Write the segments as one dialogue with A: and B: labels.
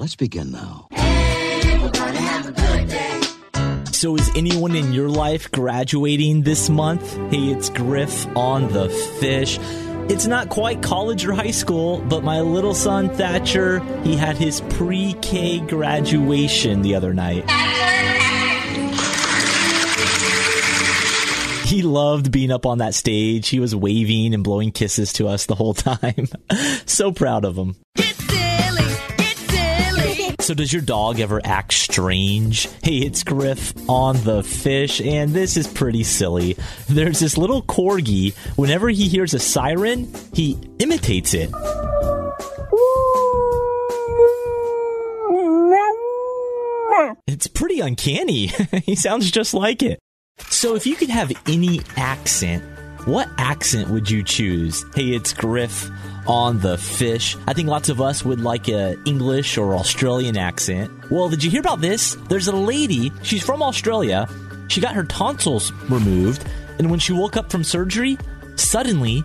A: Let's begin now.
B: So, is anyone in your life graduating this month? Hey, it's Griff on the fish. It's not quite college or high school, but my little son Thatcher, he had his pre K graduation the other night. He loved being up on that stage. He was waving and blowing kisses to us the whole time. so proud of him. So, does your dog ever act strange? Hey, it's Griff on the fish, and this is pretty silly. There's this little corgi. Whenever he hears a siren, he imitates it. It's pretty uncanny. he sounds just like it. So, if you could have any accent, what accent would you choose? Hey, it's Griff on the fish. I think lots of us would like a English or Australian accent. Well, did you hear about this? There's a lady, she's from Australia. She got her tonsils removed, and when she woke up from surgery, suddenly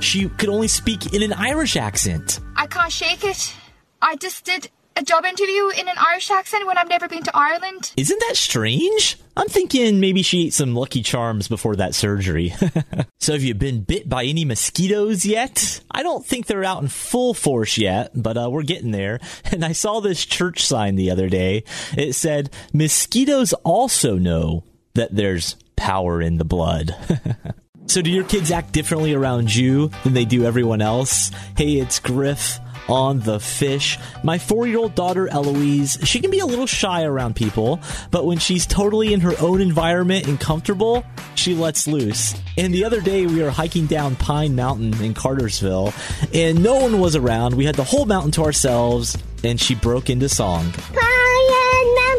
B: she could only speak in an Irish accent.
C: I can't shake it. I just did a job interview in an Irish accent when I've never been to Ireland.
B: Isn't that strange? I'm thinking maybe she ate some Lucky Charms before that surgery. so, have you been bit by any mosquitoes yet? I don't think they're out in full force yet, but uh, we're getting there. And I saw this church sign the other day. It said, Mosquitoes also know that there's power in the blood. so, do your kids act differently around you than they do everyone else? Hey, it's Griff on the fish. My four year old daughter Eloise, she can be a little shy around people, but when she's totally in her own environment and comfortable, she lets loose. And the other day we were hiking down Pine Mountain in Cartersville, and no one was around. We had the whole mountain to ourselves, and she broke into song.
D: Pine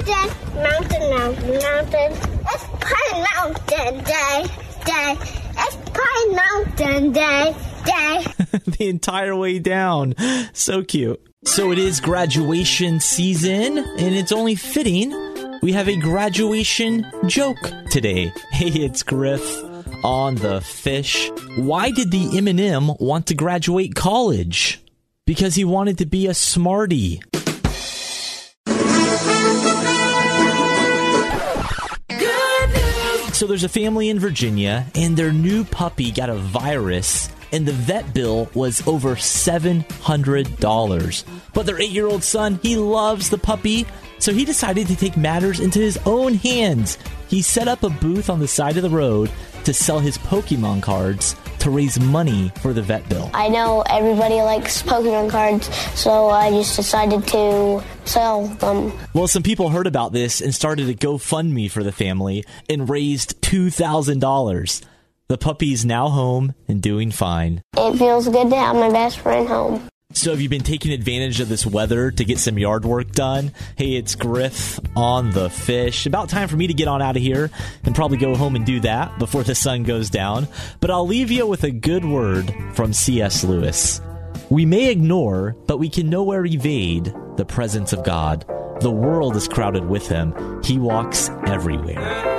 D: Mountain, mountain, mountain, mountain. It's Pine Mountain Day, day. It's Pine Mountain Day, day.
B: the entire way down. So cute. So it is graduation season, and it's only fitting we have a graduation joke today. Hey, it's Griff on the fish. Why did the M&M want to graduate college? Because he wanted to be a smarty. So there's a family in Virginia, and their new puppy got a virus and the vet bill was over $700. But their eight year old son, he loves the puppy, so he decided to take matters into his own hands. He set up a booth on the side of the road to sell his Pokemon cards to raise money for the vet bill.
D: I know everybody likes Pokemon cards, so I just decided to sell them.
B: Well, some people heard about this and started a GoFundMe for the family and raised $2,000. The puppy's now home and doing fine.
D: It feels good to have my best friend home.
B: So, have you been taking advantage of this weather to get some yard work done? Hey, it's Griff on the fish. About time for me to get on out of here and probably go home and do that before the sun goes down. But I'll leave you with a good word from C.S. Lewis. We may ignore, but we can nowhere evade the presence of God. The world is crowded with him, he walks everywhere.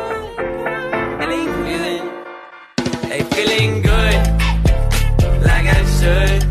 E: feeling good, like I should.